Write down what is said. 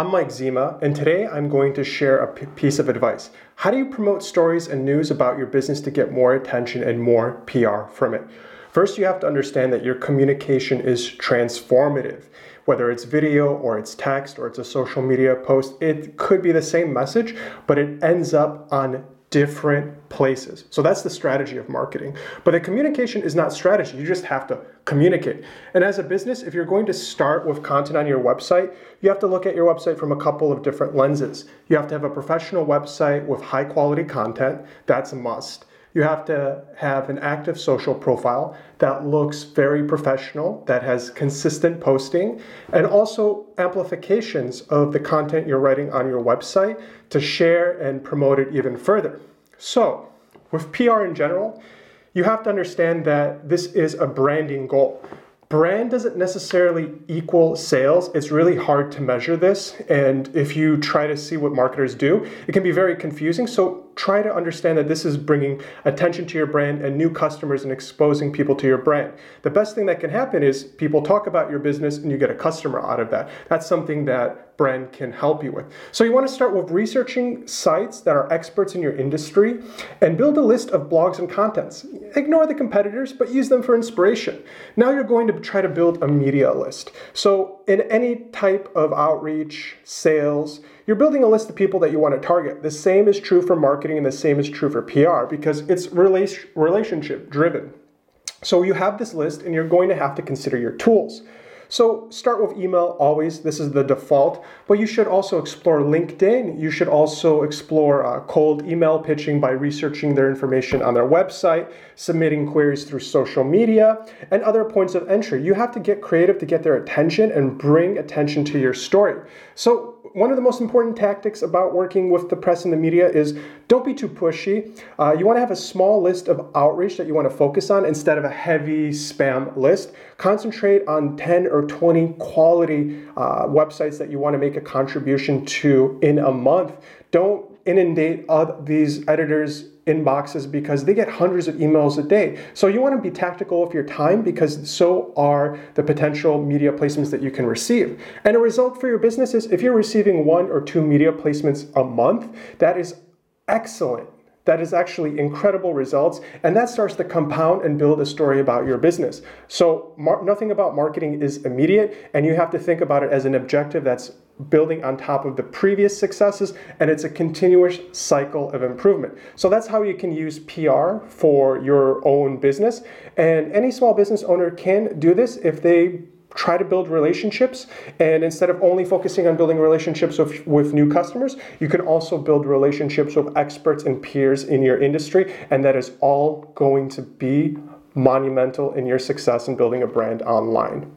I'm Mike Zima, and today I'm going to share a p- piece of advice. How do you promote stories and news about your business to get more attention and more PR from it? First, you have to understand that your communication is transformative. Whether it's video or it's text or it's a social media post, it could be the same message, but it ends up on different places. So that's the strategy of marketing. But the communication is not strategy. You just have to communicate. And as a business, if you're going to start with content on your website, you have to look at your website from a couple of different lenses. You have to have a professional website with high quality content. That's a must. You have to have an active social profile that looks very professional, that has consistent posting, and also amplifications of the content you're writing on your website to share and promote it even further. So, with PR in general, you have to understand that this is a branding goal brand doesn't necessarily equal sales. It's really hard to measure this. And if you try to see what marketers do, it can be very confusing. So try to understand that this is bringing attention to your brand and new customers and exposing people to your brand. The best thing that can happen is people talk about your business and you get a customer out of that. That's something that brand can help you with. So you want to start with researching sites that are experts in your industry and build a list of blogs and contents. Ignore the competitors, but use them for inspiration. Now you're going to try to build a media list. So in any type of outreach, sales, you're building a list of people that you want to target. The same is true for marketing and the same is true for PR because it's relationship driven. So you have this list and you're going to have to consider your tools. So start with email always. This is the default, but you should also explore LinkedIn. You should also explore uh, cold email pitching by researching their information on their website, submitting queries through social media, and other points of entry. You have to get creative to get their attention and bring attention to your story. So one of the most important tactics about working with the press and the media is don't be too pushy. Uh, you want to have a small list of outreach that you want to focus on instead of a heavy spam list. Concentrate on 10 or 20 quality uh, websites that you want to make a contribution to in a month. Don't inundate these editors inboxes because they get hundreds of emails a day. So you want to be tactical with your time because so are the potential media placements that you can receive. And a result for your business is if you're receiving one or two media placements a month, that is excellent. That is actually incredible results, and that starts to compound and build a story about your business. So, mar- nothing about marketing is immediate, and you have to think about it as an objective that's building on top of the previous successes, and it's a continuous cycle of improvement. So that's how you can use PR for your own business. And any small business owner can do this if they try to build relationships and instead of only focusing on building relationships with, with new customers you can also build relationships with experts and peers in your industry and that is all going to be monumental in your success in building a brand online